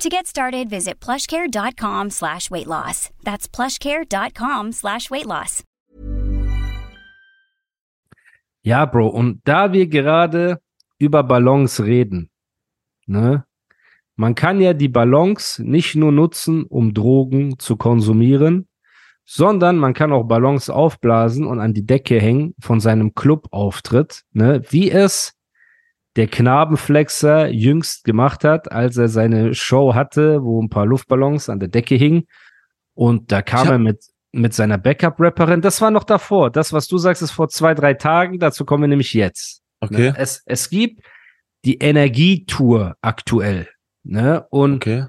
To get started, visit plushcare.com slash weight loss. That's plushcare.com slash weight loss. Ja, Bro, und da wir gerade über Ballons reden, ne? Man kann ja die Ballons nicht nur nutzen, um Drogen zu konsumieren, sondern man kann auch Ballons aufblasen und an die Decke hängen von seinem Clubauftritt, ne? Wie es der Knabenflexer jüngst gemacht hat, als er seine Show hatte, wo ein paar Luftballons an der Decke hingen. Und da kam er mit, mit seiner Backup-Rapperin. Das war noch davor. Das, was du sagst, ist vor zwei, drei Tagen. Dazu kommen wir nämlich jetzt. Okay. Ne? Es, es gibt die Energietour aktuell. Ne? Und Okay.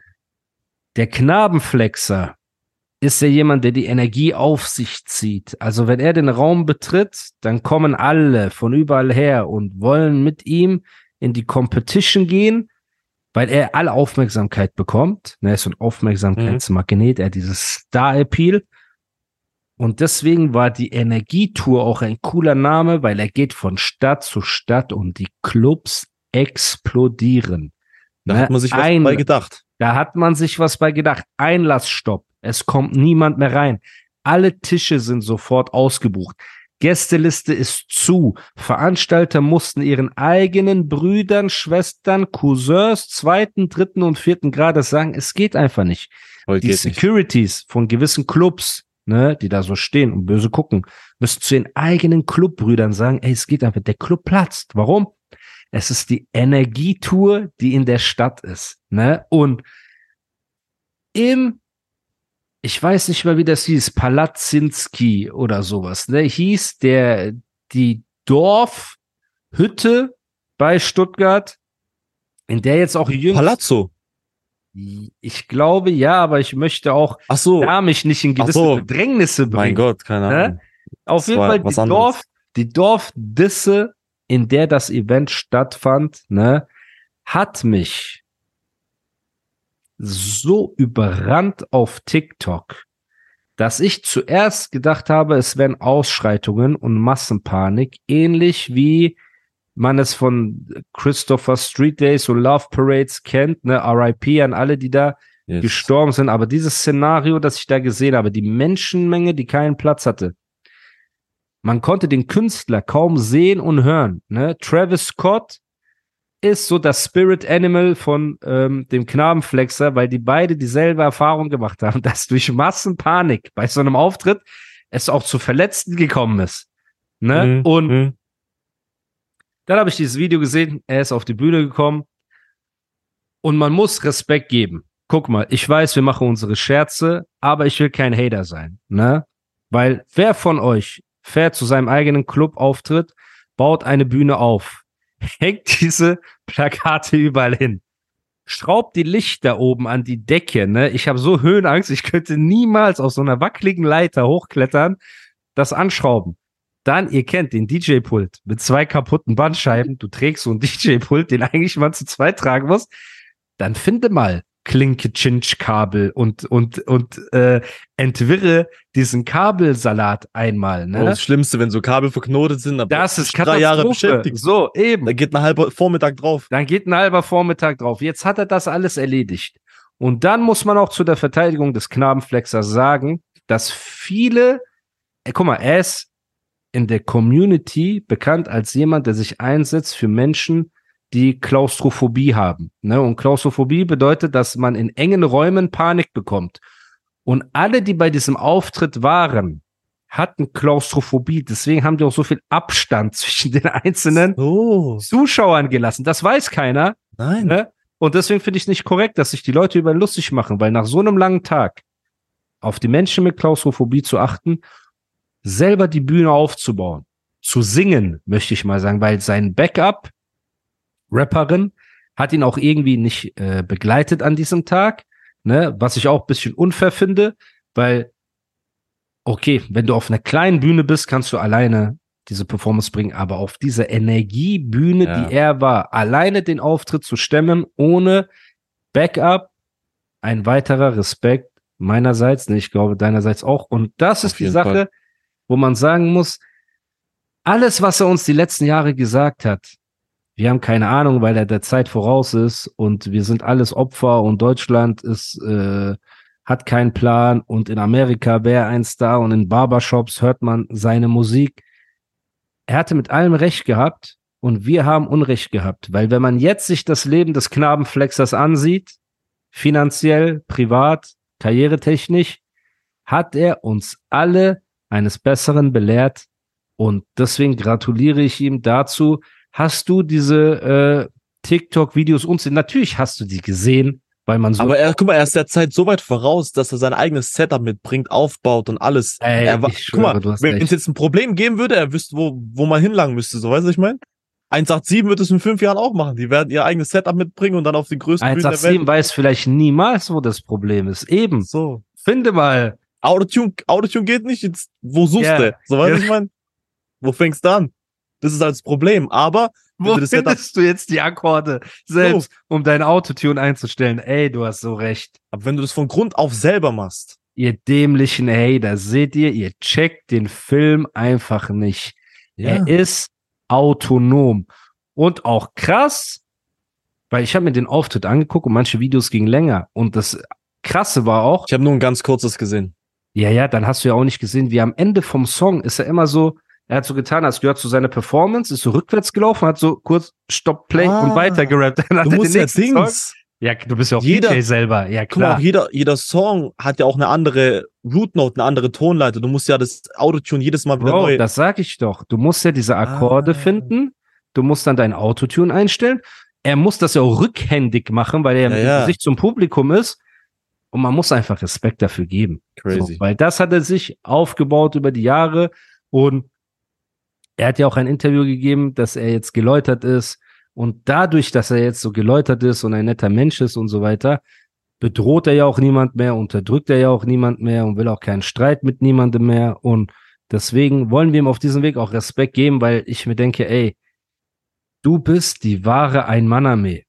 der Knabenflexer ist ja jemand, der die Energie auf sich zieht. Also wenn er den Raum betritt, dann kommen alle von überall her und wollen mit ihm in die Competition gehen, weil er alle Aufmerksamkeit bekommt. Ne, Er ist so ein Aufmerksamkeitsmagnet, er hat dieses Star-Appeal. Und deswegen war die Energietour auch ein cooler Name, weil er geht von Stadt zu Stadt und die Clubs explodieren. Da Ne, hat man sich was ein- bei gedacht. da hat man sich was bei gedacht. Einlassstopp. Es kommt niemand mehr rein. Alle Tische sind sofort ausgebucht. Gästeliste ist zu. Veranstalter mussten ihren eigenen Brüdern, Schwestern, Cousins zweiten, dritten und vierten Grades sagen, es geht einfach nicht. Heute Die geht nicht. Securities von gewissen Clubs, ne, die da so stehen und böse gucken, müssen zu ihren eigenen Clubbrüdern sagen, ey, es geht einfach, der Club platzt. Warum? Es ist die Energietour, die in der Stadt ist, ne? Und im, ich weiß nicht mehr, wie das hieß, Palatzinski oder sowas, ne? Hieß der, die Dorfhütte bei Stuttgart, in der jetzt auch jüngst, Palazzo. ich glaube, ja, aber ich möchte auch Ach so. da mich nicht in gewisse so. Bedrängnisse bringen. mein Gott, keine Ne? Ahnung. Auf Das jeden Fall die. Dorf, die Dorfdisse, in der das Event stattfand, ne, hat mich so überrannt auf TikTok, dass ich zuerst gedacht habe, es wären Ausschreitungen und Massenpanik, ähnlich wie man es von Christopher Street Days und Love Parades kennt, ne, RIP an alle, die da Yes. gestorben sind. Aber dieses Szenario, das ich da gesehen habe, die Menschenmenge, die keinen Platz hatte, man konnte den Künstler kaum sehen und hören. Ne? Travis Scott ist so das Spirit Animal von ähm, dem Knabenflexer, weil die beide dieselbe Erfahrung gemacht haben, dass durch Massenpanik bei so einem Auftritt es auch zu Verletzten gekommen ist. Ne? Mhm, Und mhm. dann habe ich dieses Video gesehen, er ist auf die Bühne gekommen und man muss Respekt geben. Guck mal, ich weiß, wir machen unsere Scherze, aber ich will kein Hater sein, ne? Weil wer von euch fährt zu seinem eigenen Clubauftritt, baut eine Bühne auf, hängt diese Plakate überall hin, schraubt die Lichter oben an die Decke, ne? Ich habe so Höhenangst, ich könnte niemals auf so einer wackeligen Leiter hochklettern, das anschrauben. Dann, ihr kennt den DJ-Pult mit zwei kaputten Bandscheiben. Du trägst so ein DJ-Pult, den eigentlich man zu zweit tragen muss. Dann finde mal Klinke-Chinch-Kabel und, und, und äh, entwirre diesen Kabelsalat einmal. Oh, Ne? das Schlimmste, wenn so Kabel verknotet sind, dann das ist drei Jahre beschäftigt. So, eben. Da geht ein halber Vormittag drauf. Dann geht ein halber Vormittag drauf. Jetzt hat er das alles erledigt. Und dann muss man auch zu der Verteidigung des Knabenflexers sagen, dass viele, ey, guck mal, er ist in der Community bekannt als jemand, der sich einsetzt für Menschen, die Klaustrophobie haben. Ne? Und Klaustrophobie bedeutet, dass man in engen Räumen Panik bekommt. Und alle, die bei diesem Auftritt waren, hatten Klaustrophobie. Deswegen haben die auch so viel Abstand zwischen den einzelnen Oh, Zuschauern gelassen. Das weiß keiner. nein. Ne? Und deswegen finde ich es nicht korrekt, dass sich die Leute über lustig machen, weil nach so einem langen Tag auf die Menschen mit Klaustrophobie zu achten, selber die Bühne aufzubauen, zu singen, möchte ich mal sagen, weil sein Backup, Rapperin, hat ihn auch irgendwie nicht äh, begleitet an diesem Tag, ne? was ich auch ein bisschen unfair finde, weil okay, wenn du auf einer kleinen Bühne bist, kannst du alleine diese Performance bringen, aber auf dieser Energiebühne, Ja. die er war, alleine den Auftritt zu stemmen, ohne Backup, ein weiterer Respekt meinerseits, ne, ich glaube deinerseits auch. Und das Auf ist die Sache, Fall. wo man sagen muss, alles, was er uns die letzten Jahre gesagt hat, wir haben keine Ahnung, weil er der Zeit voraus ist und wir sind alles Opfer und Deutschland ist, äh, hat keinen Plan und in Amerika wäre ein Star und in Barbershops hört man seine Musik. Er hatte mit allem Recht gehabt und wir haben Unrecht gehabt, weil wenn man jetzt sich das Leben des Knabenflexers ansieht, finanziell, privat, karrieretechnisch, hat er uns alle eines Besseren belehrt und deswegen gratuliere ich ihm dazu. Hast du diese äh, TikTok-Videos uns, natürlich hast du die gesehen, weil man so Aber er, guck mal, er ist der Zeit so weit voraus, dass er sein eigenes Setup mitbringt, aufbaut und alles. Ey, er guck mal, schwöre, wenn es jetzt ein Problem geben würde, er wüsste, wo, wo man hinlangen müsste, so weißt du, ich meine? 187 wird es in fünf Jahren auch machen. Die werden ihr eigenes Setup mitbringen und dann auf die größten Bühnen der 187 Welt. weiß vielleicht niemals, wo das Problem ist. Eben. So. Finde mal. Autotune, Autotune geht nicht, jetzt, wo suchst Ja. du? So weißt du, was ich meine? Wo fängst du an? Das ist das Problem. Aber, Wo das Setup, findest du jetzt die Akkorde selbst, um dein Autotune einzustellen? Ey, du hast so recht. aber wenn du das von Grund auf selber machst, Ihr dämlichen Hater, seht ihr, ihr checkt den Film einfach nicht. Er ist autonom. Und auch krass, weil ich habe mir den Auftritt angeguckt und manche Videos gingen länger. Und das Krasse war auch, ich habe nur ein ganz kurzes gesehen. ja, ja, dann hast du ja auch nicht gesehen, wie am Ende vom Song ist er immer so, er hat so getan, als gehört zu seiner Performance, ist so rückwärts gelaufen, hat so kurz Stopp, Play Ah. und weiter gerappt. Dann Du musst ja Dings. Ja, du bist ja auch Jeder- DJ selber. Ja, Guck mal, klar. auch jeder, jeder Song hat ja auch eine andere Root Note, eine andere Tonleiter. Du musst ja das Autotune jedes Mal wieder Bro, neu. das sag ich doch. Du musst ja diese Akkorde Ah. finden. Du musst dann dein Autotune einstellen. Er muss das ja auch rückhändig machen, weil er Ja, mit ja. Gesicht zum Publikum ist. Und man muss einfach Respekt dafür geben. Crazy. So, weil das hat er sich aufgebaut über die Jahre. Und er hat ja auch ein Interview gegeben, dass er jetzt geläutert ist. Und dadurch, dass er jetzt so geläutert ist und ein netter Mensch ist und so weiter, bedroht er ja auch niemand mehr, unterdrückt er ja auch niemand mehr und will auch keinen Streit mit niemandem mehr. Und deswegen wollen wir ihm auf diesem Weg auch Respekt geben, weil ich mir denke, ey, du bist die wahre Ein-Mann-Armee.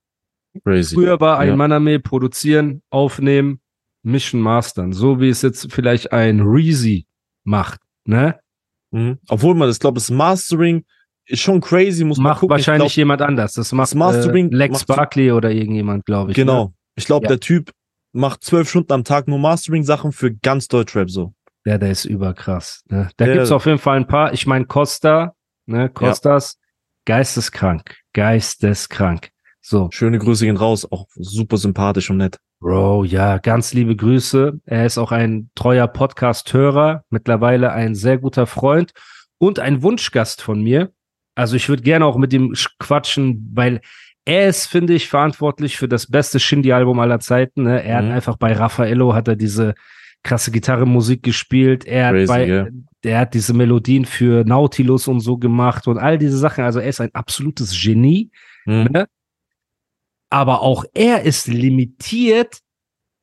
Crazy. Früher war ein Ja. Mann-Armee produzieren, aufnehmen, Mission mastern, so wie es jetzt vielleicht ein Reezy macht, ne? Mhm. Obwohl man das glaube, das Mastering ist schon crazy, muss man Macht gucken. Ich wahrscheinlich glaub, jemand anders. Das macht Mastering äh, Lex macht- Barkley oder irgendjemand, glaube ich. Ne? genau. Ich glaube, Ja. der Typ macht zwölf Stunden am Tag nur Mastering-Sachen für ganz Deutschrap so. Ja, der ist überkrass. Ne? Da Ja. gibt's auf jeden Fall ein paar. Ich meine, Costa, ne? Costas, geisteskrank. Geisteskrank. So, Schöne Grüße gehen raus, auch super sympathisch und nett. Bro, ja, ganz liebe Grüße. Er ist auch ein treuer Podcast-Hörer, mittlerweile ein sehr guter Freund und ein Wunschgast von mir. Also ich würde gerne auch mit ihm sch- quatschen, weil er ist, finde ich, verantwortlich für das beste Shindy-Album aller Zeiten. Ne? Er Mhm. hat einfach bei Raffaello hat er diese krasse Gitarrenmusik gespielt. Er hat Crazy, bei, ja. der hat diese Melodien für Nautilus und so gemacht und all diese Sachen. Also er ist ein absolutes Genie. Mhm. Ne? Aber auch er ist limitiert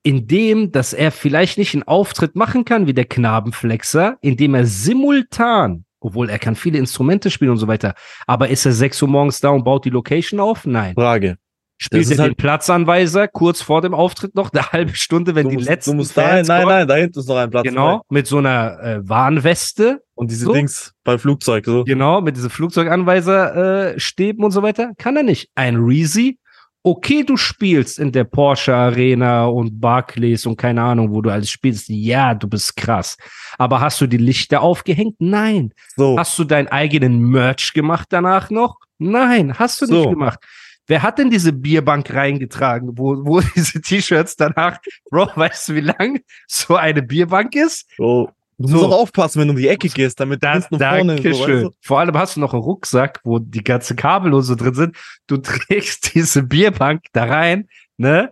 in dem, dass er vielleicht nicht einen Auftritt machen kann wie der Knabenflexer, indem er simultan, obwohl er kann viele Instrumente spielen und so weiter, aber ist er 6 Uhr morgens da und baut die Location auf? Nein. Frage. Spielt er ist den halt- Platzanweiser kurz vor dem Auftritt noch eine halbe Stunde, wenn die musst, letzten du musst dahin, Fans nein, kommen? nein, da hinten ist noch ein Platz. Genau, frei. mit so einer äh, Warnweste, Und diese So. Dings beim Flugzeug, so. genau, mit diesen Flugzeuganweiser äh, Stäben und so weiter, kann er nicht. Ein Reezy, okay, du spielst in der Porsche Arena und Barclays und keine Ahnung, wo du alles spielst. Ja, du bist krass. Aber hast du die Lichter aufgehängt? Nein. So. Hast du deinen eigenen Merch gemacht danach noch? Nein, hast du nicht So. gemacht. Wer hat denn diese Bierbank reingetragen, wo, wo diese T-Shirts danach, Bro, weißt du, wie lang so eine Bierbank ist? so. Du So. musst auch aufpassen, wenn du um die Ecke gehst, damit Das, hinten und vorne. So, Dankeschön. weißt Vor allem hast du noch einen Rucksack, wo die ganze Kabel und so drin sind. Du trägst diese Bierbank da rein, ne?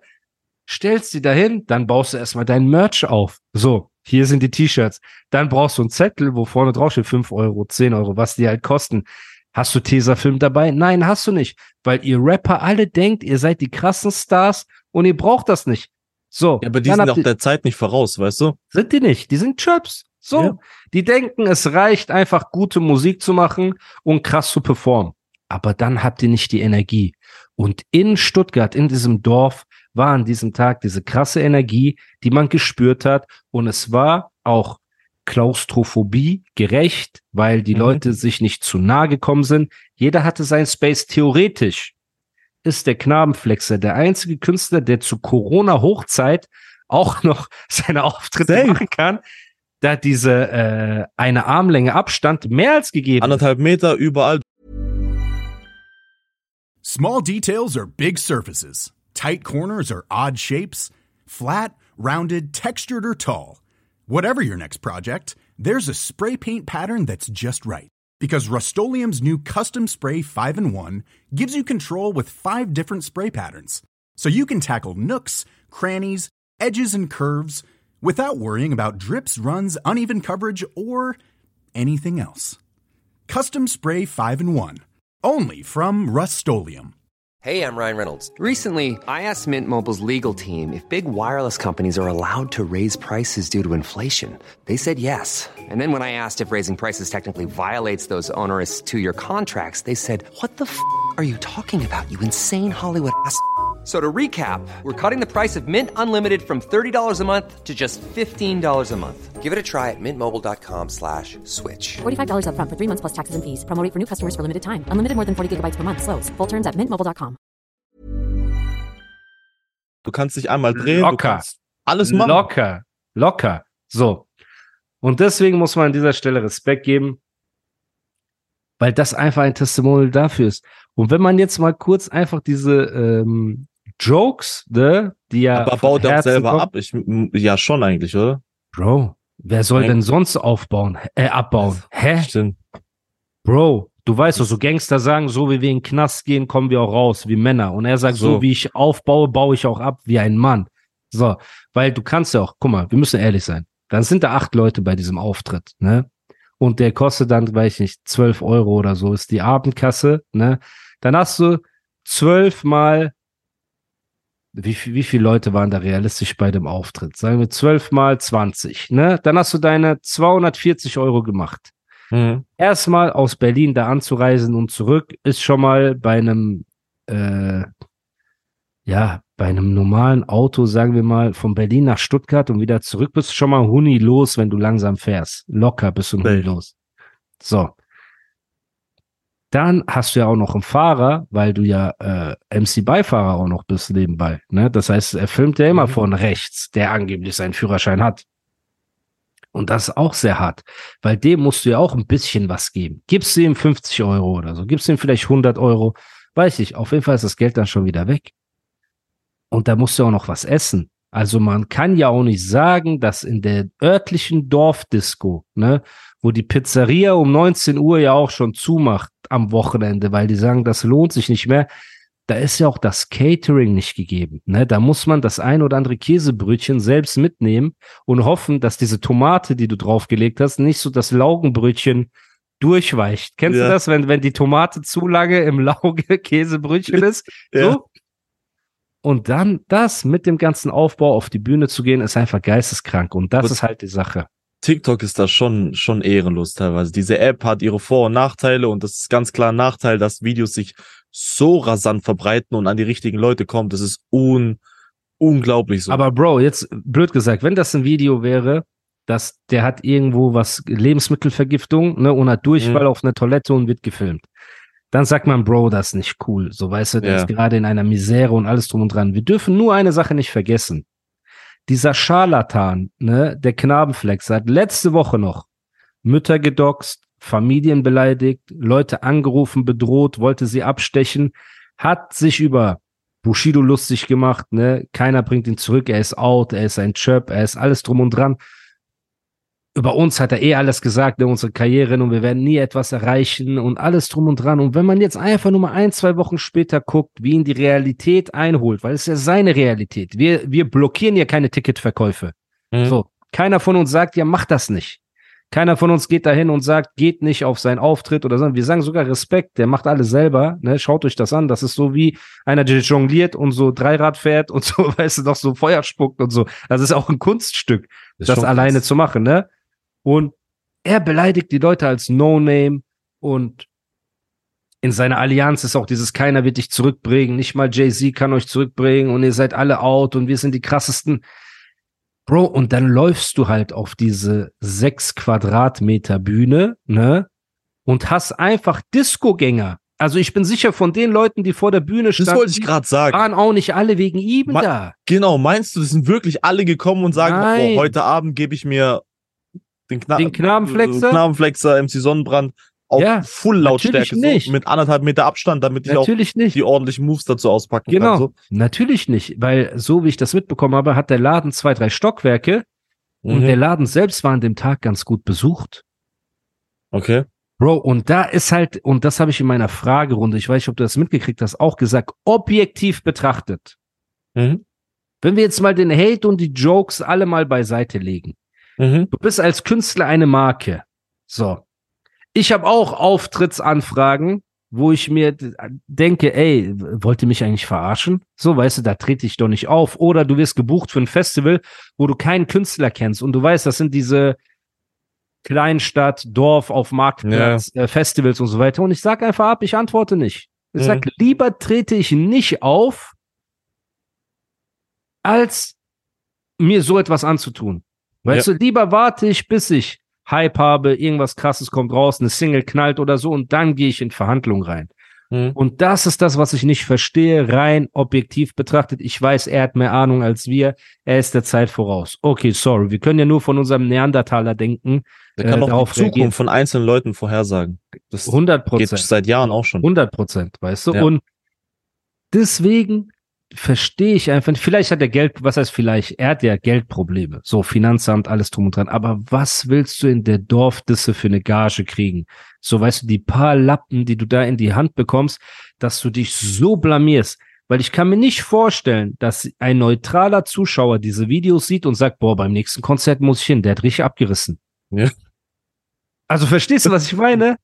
Stellst sie dahin, dann baust du erstmal dein Merch auf. So, hier sind die T-Shirts. Dann brauchst du einen Zettel, wo vorne drauf steht 5 Euro, 10 Euro, was die halt kosten. Hast du Tesafilm dabei? Nein, hast du nicht. Weil ihr Rapper alle denkt, ihr seid die krassen Stars und ihr braucht das nicht. So, du? Ja, aber die sind auch der Zeit nicht voraus, weißt du? sind die nicht. Die sind Chirps. So, Ja. die denken, es reicht einfach gute Musik zu machen und krass zu performen. Aber dann habt ihr nicht die Energie. Und in Stuttgart, in diesem Dorf, war an diesem Tag diese krasse Energie, die man gespürt hat. Und es war auch Klaustrophobie gerecht, weil die Mhm. Leute sich nicht zu nahe gekommen sind. Jeder hatte sein Space. Theoretisch ist der Knabenflexer der einzige Künstler, der zu Corona-Hochzeit auch noch seine Auftritte Safe. machen kann. Da hat diese äh, eine Armlänge Abstand mehr als gegeben. Anderthalb Meter überall. Small details are big surfaces. Tight corners are odd shapes. Flat, rounded, textured, or tall. Whatever your next project, there's a spray paint pattern that's just right. Because Rust new Custom Spray 5 in 1 gives you control with five different spray patterns. So you can tackle nooks, crannies, edges, and curves without worrying about drips, runs, uneven coverage, or anything else. Custom Spray 5 in 1. Only from Rust Hey, I'm Ryan Reynolds. Recently, I asked Mint Mobile's legal team if big wireless companies are allowed to raise prices due to inflation. They said yes. And then when I asked if raising prices technically violates those onerous two year contracts, they said, What the f are you talking about, you insane Hollywood ass? So to recap, we're cutting the price of Mint Unlimited from $30 a month to just $15 a month. Give it a try at mintmobile.com slash switch. $45 upfront for three months plus taxes and fees. Promo for new customers for limited time. Unlimited more than 40 gigabytes per month. Slows. Full terms at mintmobile.com. Du kannst dich einmal drehen. Locker. alles machen. Locker, locker. So. Und deswegen muss man an dieser Stelle Respekt geben, weil das einfach ein Testimonial dafür ist. Und wenn man jetzt mal kurz einfach diese ähm, Jokes, ne, die ja. Aber baut er auch selber kommen- ab. Ich, ja, schon eigentlich, oder? Bro, wer soll Nein. denn sonst aufbauen, äh, abbauen? Hä? Stimmt. Bro, du weißt doch, so Gangster sagen, so wie wir in den Knast gehen, kommen wir auch raus, wie Männer. Und er sagt, so, So. wie ich aufbaue, baue ich auch ab, wie ein Mann. So, weil du kannst ja auch, guck mal, wir müssen ehrlich sein. Dann sind da acht Leute bei diesem Auftritt, ne? Und der kostet dann, weiß ich nicht, zwölf Euro oder so ist die Abendkasse, ne? Dann hast du zwölf mal, wie, viel- wie viele Leute waren da realistisch bei dem Auftritt? Sagen wir zwölf mal zwanzig, ne? Dann hast du deine 240 Euro gemacht Mhm. erstmal aus Berlin da anzureisen und zurück ist schon mal bei einem, äh, ja, bei einem normalen Auto, sagen wir mal, von Berlin nach Stuttgart und wieder zurück, bist du schon mal Huni los, wenn du langsam fährst. Locker bist du ein Huni los. So. Dann hast du ja auch noch einen Fahrer, weil du ja äh, MC-Beifahrer auch noch bist nebenbei. Ne? Das heißt, er filmt ja immer Mhm. von rechts, der angeblich seinen Führerschein hat. Und das ist auch sehr hart, weil dem musst du ja auch ein bisschen was geben. Gibst du ihm 50 Euro oder so, gibst du ihm vielleicht 100 Euro, weiß ich, auf jeden Fall ist das Geld dann schon wieder weg. Und da musst du auch noch was essen. Also man kann ja auch nicht sagen, dass in der örtlichen Dorfdisco, ne, wo die Pizzeria um 19 Uhr ja auch schon zumacht am Wochenende, weil die sagen, das lohnt sich nicht mehr, da ist ja auch das Catering nicht gegeben. Ne? Da muss man das ein oder andere Käsebrötchen selbst mitnehmen und hoffen, dass diese Tomate, die du draufgelegt hast, nicht so das Laugenbrötchen durchweicht. Kennst du Ja. das, wenn, wenn die Tomate zu lange im Lauge Käsebrötchen ist? Ja. So. Und dann das mit dem ganzen Aufbau auf die Bühne zu gehen, ist einfach geisteskrank. Und das Aber- ist halt die Sache. TikTok ist da schon, schon ehrenlos teilweise. Diese App hat ihre Vor- und Nachteile und das ist ganz klar ein Nachteil, dass Videos sich so rasant verbreiten und an die richtigen Leute kommen. Das ist un, unglaublich so. Aber Bro, jetzt blöd gesagt, wenn das ein Video wäre, dass der hat irgendwo was, Lebensmittelvergiftung, ne, und hat Durchfall Mhm. auf einer Toilette und wird gefilmt. Dann sagt man, Bro, das ist nicht cool. So, weißt du, der Ja. ist gerade in einer Misere und alles drum und dran. Wir dürfen nur eine Sache nicht vergessen. Dieser Scharlatan, ne, der Knabenflex, hat letzte Woche noch Mütter gedoxt, Familien beleidigt, Leute angerufen, bedroht, wollte sie abstechen, hat sich über Bushido lustig gemacht, ne? Keiner bringt ihn zurück, er ist out, er ist ein Chöp, er ist alles drum und dran. Über uns hat er eh alles gesagt, unsere Karrieren und wir werden nie etwas erreichen und alles drum und dran. Und wenn man jetzt einfach nur mal ein, zwei Wochen später guckt, wie ihn die Realität einholt, weil es ist ja seine Realität. Wir, wir blockieren ja keine Ticketverkäufe. Mhm. So, keiner von uns sagt, ja, mach das nicht. Keiner von uns geht dahin und sagt, geht nicht auf seinen Auftritt oder so. Wir sagen sogar Respekt, der macht alles selber. Ne? Schaut euch das an. Das ist so wie einer, der jongliert und so Dreirad fährt und so, weißt du, noch so Feuer spuckt und so. Das ist auch ein Kunststück, das schon alleine krass. zu machen, ne? Und er beleidigt die Leute als No-Name und in seiner Allianz ist auch dieses keiner wird dich zurückbringen, nicht mal Jay-Z kann euch zurückbringen und ihr seid alle out und wir sind die krassesten. Bro, und dann läufst du halt auf diese sechs Quadratmeter Bühne, ne? Und hast einfach Disco-Gänger. Also ich bin sicher, von den Leuten, die vor der Bühne Das standen, wollte ich gerade sagen. waren auch nicht alle wegen ihm Ma- da. Genau, meinst du, das sind wirklich alle gekommen und sagen, Nein. oh, heute Abend gebe ich mir den, Kna Den Knabenflexer? Knabenflexer, MC Sonnenbrand auf Ja, Full-Lautstärke, natürlich nicht. so, mit anderthalb Meter Abstand, damit ich Natürlich auch nicht. die ordentlichen Moves dazu auspacken Genau, kann. So. natürlich nicht, weil so wie ich das mitbekommen habe, hat der Laden zwei, drei Stockwerke und Mhm. der Laden selbst war an dem Tag ganz gut besucht. Okay. Bro, und da ist halt, und das habe ich in meiner Fragerunde, ich weiß nicht, ob du das mitgekriegt hast, auch gesagt, objektiv betrachtet. Mhm. Wenn wir jetzt mal den Hate und die Jokes alle mal beiseite legen. Mhm. Du bist als Künstler eine Marke. So. Ich habe auch Auftrittsanfragen, wo ich mir d- denke, ey, wollt ihr mich eigentlich verarschen? So, weißt du, da trete ich doch nicht auf. Oder du wirst gebucht für ein Festival, wo du keinen Künstler kennst und du weißt, das sind diese Kleinstadt, Dorf auf Marktplatz, äh, Festivals und so weiter. Und ich sag einfach ab, ich antworte nicht. Ich Mhm. sag, lieber trete ich nicht auf, als mir so etwas anzutun. Weißt du, lieber warte ich, bis ich Hype habe, irgendwas krasses kommt raus, eine Single knallt oder so und dann gehe ich in Verhandlungen rein. Mhm. Und das ist das, was ich nicht verstehe, rein objektiv betrachtet. Ich weiß, er hat mehr Ahnung als wir. Er ist der Zeit voraus. Okay, sorry. Wir können ja nur von unserem Neandertaler denken. Der kann äh, auch darauf die Zukunft von einzelnen Leuten vorhersagen. Das 100 geht Prozent. seit Jahren auch schon. 100 Prozent, weißt du? Ja. Und deswegen verstehe ich einfach, nicht- vielleicht hat er Geld, was heißt vielleicht? Er hat ja Geldprobleme. So, Finanzamt, alles drum und dran. Aber was willst du in der Dorfdisse für eine Gage kriegen? So, weißt du, die paar Lappen, die du da in die Hand bekommst, dass du dich so blamierst. Weil ich kann mir nicht vorstellen, dass ein neutraler Zuschauer diese Videos sieht und sagt, boah, beim nächsten Konzert muss ich hin, der hat richtig abgerissen. Ja. Also verstehst du, was ich meine?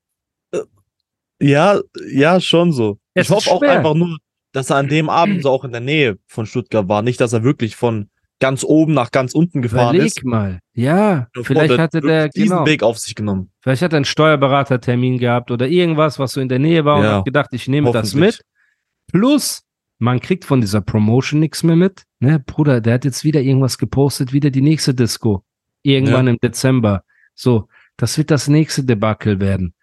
Ja, ja, schon so. Es ich hoffe auch einfach nur, dass er an dem Abend so auch in der Nähe von Stuttgart war. Nicht, dass er wirklich von ganz oben nach ganz unten gefahren Überleg ist. mal. Ja, Bevor vielleicht hatte der, diesen genau, Weg auf sich genommen. vielleicht hat er einen Steuerberatertermin gehabt oder irgendwas, was so in der Nähe war und Ja, hat gedacht, ich nehme das mit. Plus, man kriegt von dieser Promotion nichts mehr mit. Ne, Bruder, der hat jetzt wieder irgendwas gepostet, wieder die nächste Disco. Irgendwann im Dezember. So, das wird das nächste Debakel werden.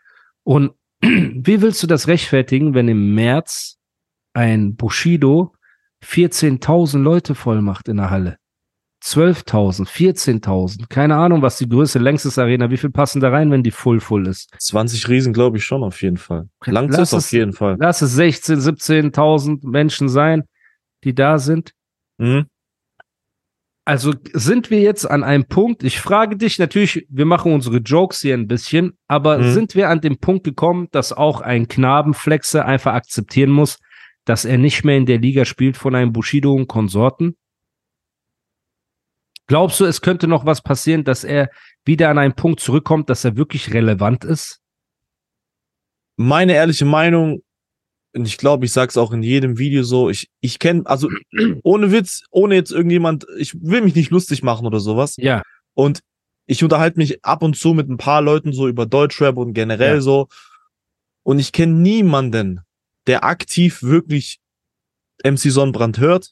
Und wie willst du das rechtfertigen, wenn im März ein Bushido 14.000 Leute voll macht in der Halle? 12.000, 14.000, keine Ahnung, was die größte, längstes Arena, wie viel passen da rein, wenn die full full ist? 20 Riesen glaube ich schon auf jeden Fall. Langzis Lass auf jeden Fall. Lass es 16, 17.000 Menschen sein, die da sind. Mhm. Also sind wir jetzt an einem Punkt, ich frage dich natürlich, wir machen unsere Jokes hier ein bisschen, aber Mhm. sind wir an dem Punkt gekommen, dass auch ein Knabenflexe einfach akzeptieren muss, dass er nicht mehr in der Liga spielt von einem Bushido und Konsorten? Glaubst du, es könnte noch was passieren, dass er wieder an einen Punkt zurückkommt, dass er wirklich relevant ist? Meine ehrliche Meinung, und ich glaube, ich sag's auch in jedem Video so, ich, ich kenne, also ohne Witz, ohne jetzt irgendjemand, ich will mich nicht lustig machen oder sowas. Ja, Und ich unterhalte mich ab und zu mit ein paar Leuten so über Deutschrap und generell Ja. so. Und ich kenne niemanden, der aktiv wirklich MC Sonnenbrand hört.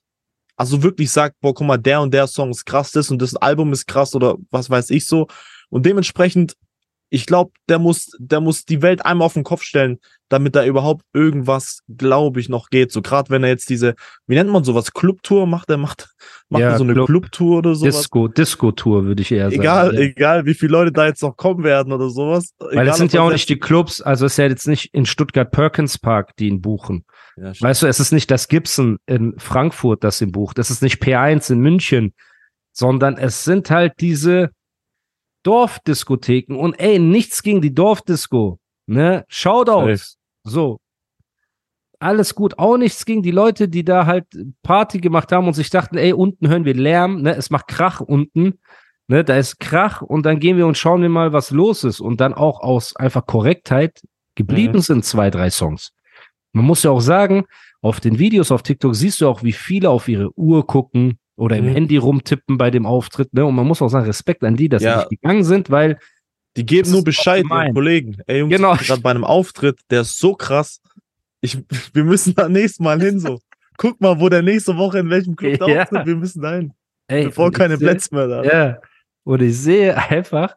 Also wirklich sagt, boah, guck mal, der und der Song ist krass, das und das Album ist krass oder was weiß ich so. Und dementsprechend, ich glaube, der muss, der muss die Welt einmal auf den Kopf stellen, damit da überhaupt irgendwas, glaube ich, noch geht. So gerade wenn er jetzt diese, wie nennt man sowas, Clubtour macht, er macht, macht Ja, er so eine Club- Clubtour oder sowas. Disco, Disco-Tour würde ich eher sagen. Egal, ja. egal, wie viele Leute da jetzt noch kommen werden oder sowas. Weil egal, es sind ja auch das nicht die Clubs, also es ist ja jetzt nicht in Stuttgart Perkins Park, die ihn buchen. Ja. Weißt du, es ist nicht das Gibson in Frankfurt, das ihn bucht. Es ist nicht P1 in München, sondern es sind halt diese Dorfdiskotheken. Und ey, nichts gegen die Dorfdisco. Ne? Shoutouts. So. Alles gut. Auch nichts gegen die Leute, die da halt Party gemacht haben und sich dachten, ey, unten hören wir Lärm, ne? Es macht Krach unten. Ne, da ist Krach und dann gehen wir und schauen wir mal, was los ist. Und dann auch aus einfach Korrektheit geblieben Mhm. sind zwei, drei Songs. Man muss ja auch sagen, auf den Videos auf TikTok siehst du auch, wie viele auf ihre Uhr gucken oder im Mhm. Handy rumtippen bei dem Auftritt. Ne? Und man muss auch sagen, Respekt an die, dass Ja. sie nicht gegangen sind, weil Die geben nur Bescheid ihren Kollegen. Ey, Jungs, Genau. gerade bei einem Auftritt, der ist so krass. Ich, wir müssen da nächstes Mal hin, so. Guck mal, wo der nächste Woche in welchem Club Ja. auftritt. Wir müssen da hin. Ey, Bevor keine Plätze mehr da. Ja. Und ich sehe einfach,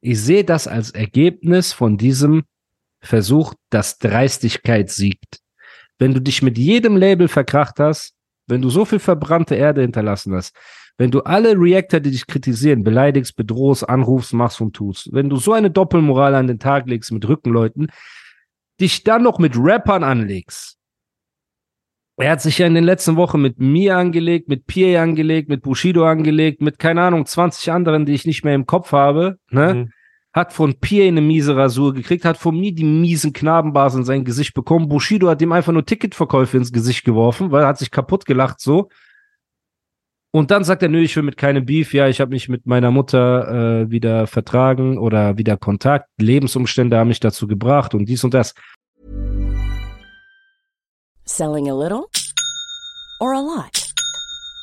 ich sehe das als Ergebnis von diesem Versuch, dass Dreistigkeit siegt. Wenn du dich mit jedem Label verkracht hast, wenn du so viel verbrannte Erde hinterlassen hast, wenn du alle Reactor, die dich kritisieren, beleidigst, bedrohst, anrufst, machst und tust, wenn du so eine Doppelmoral an den Tag legst mit Rückenleuten, dich dann noch mit Rappern anlegst. Er hat sich ja in den letzten Wochen mit mir angelegt, mit Pierre angelegt, mit Bushido angelegt, mit, keine Ahnung, 20 anderen, die ich nicht mehr im Kopf habe, ne? Mhm. Hat von Pierre eine miese Rasur gekriegt, hat von mir die miesen Knabenbars in sein Gesicht bekommen. Bushido hat ihm einfach nur Ticketverkäufe ins Gesicht geworfen, weil er hat sich kaputt gelacht so. Und dann sagt er, nö, ich will mit keinem Beef. Ja, ich habe mich mit meiner Mutter äh, wieder vertragen oder wieder Kontakt. Lebensumstände haben mich dazu gebracht und dies und das. Selling a little or a lot?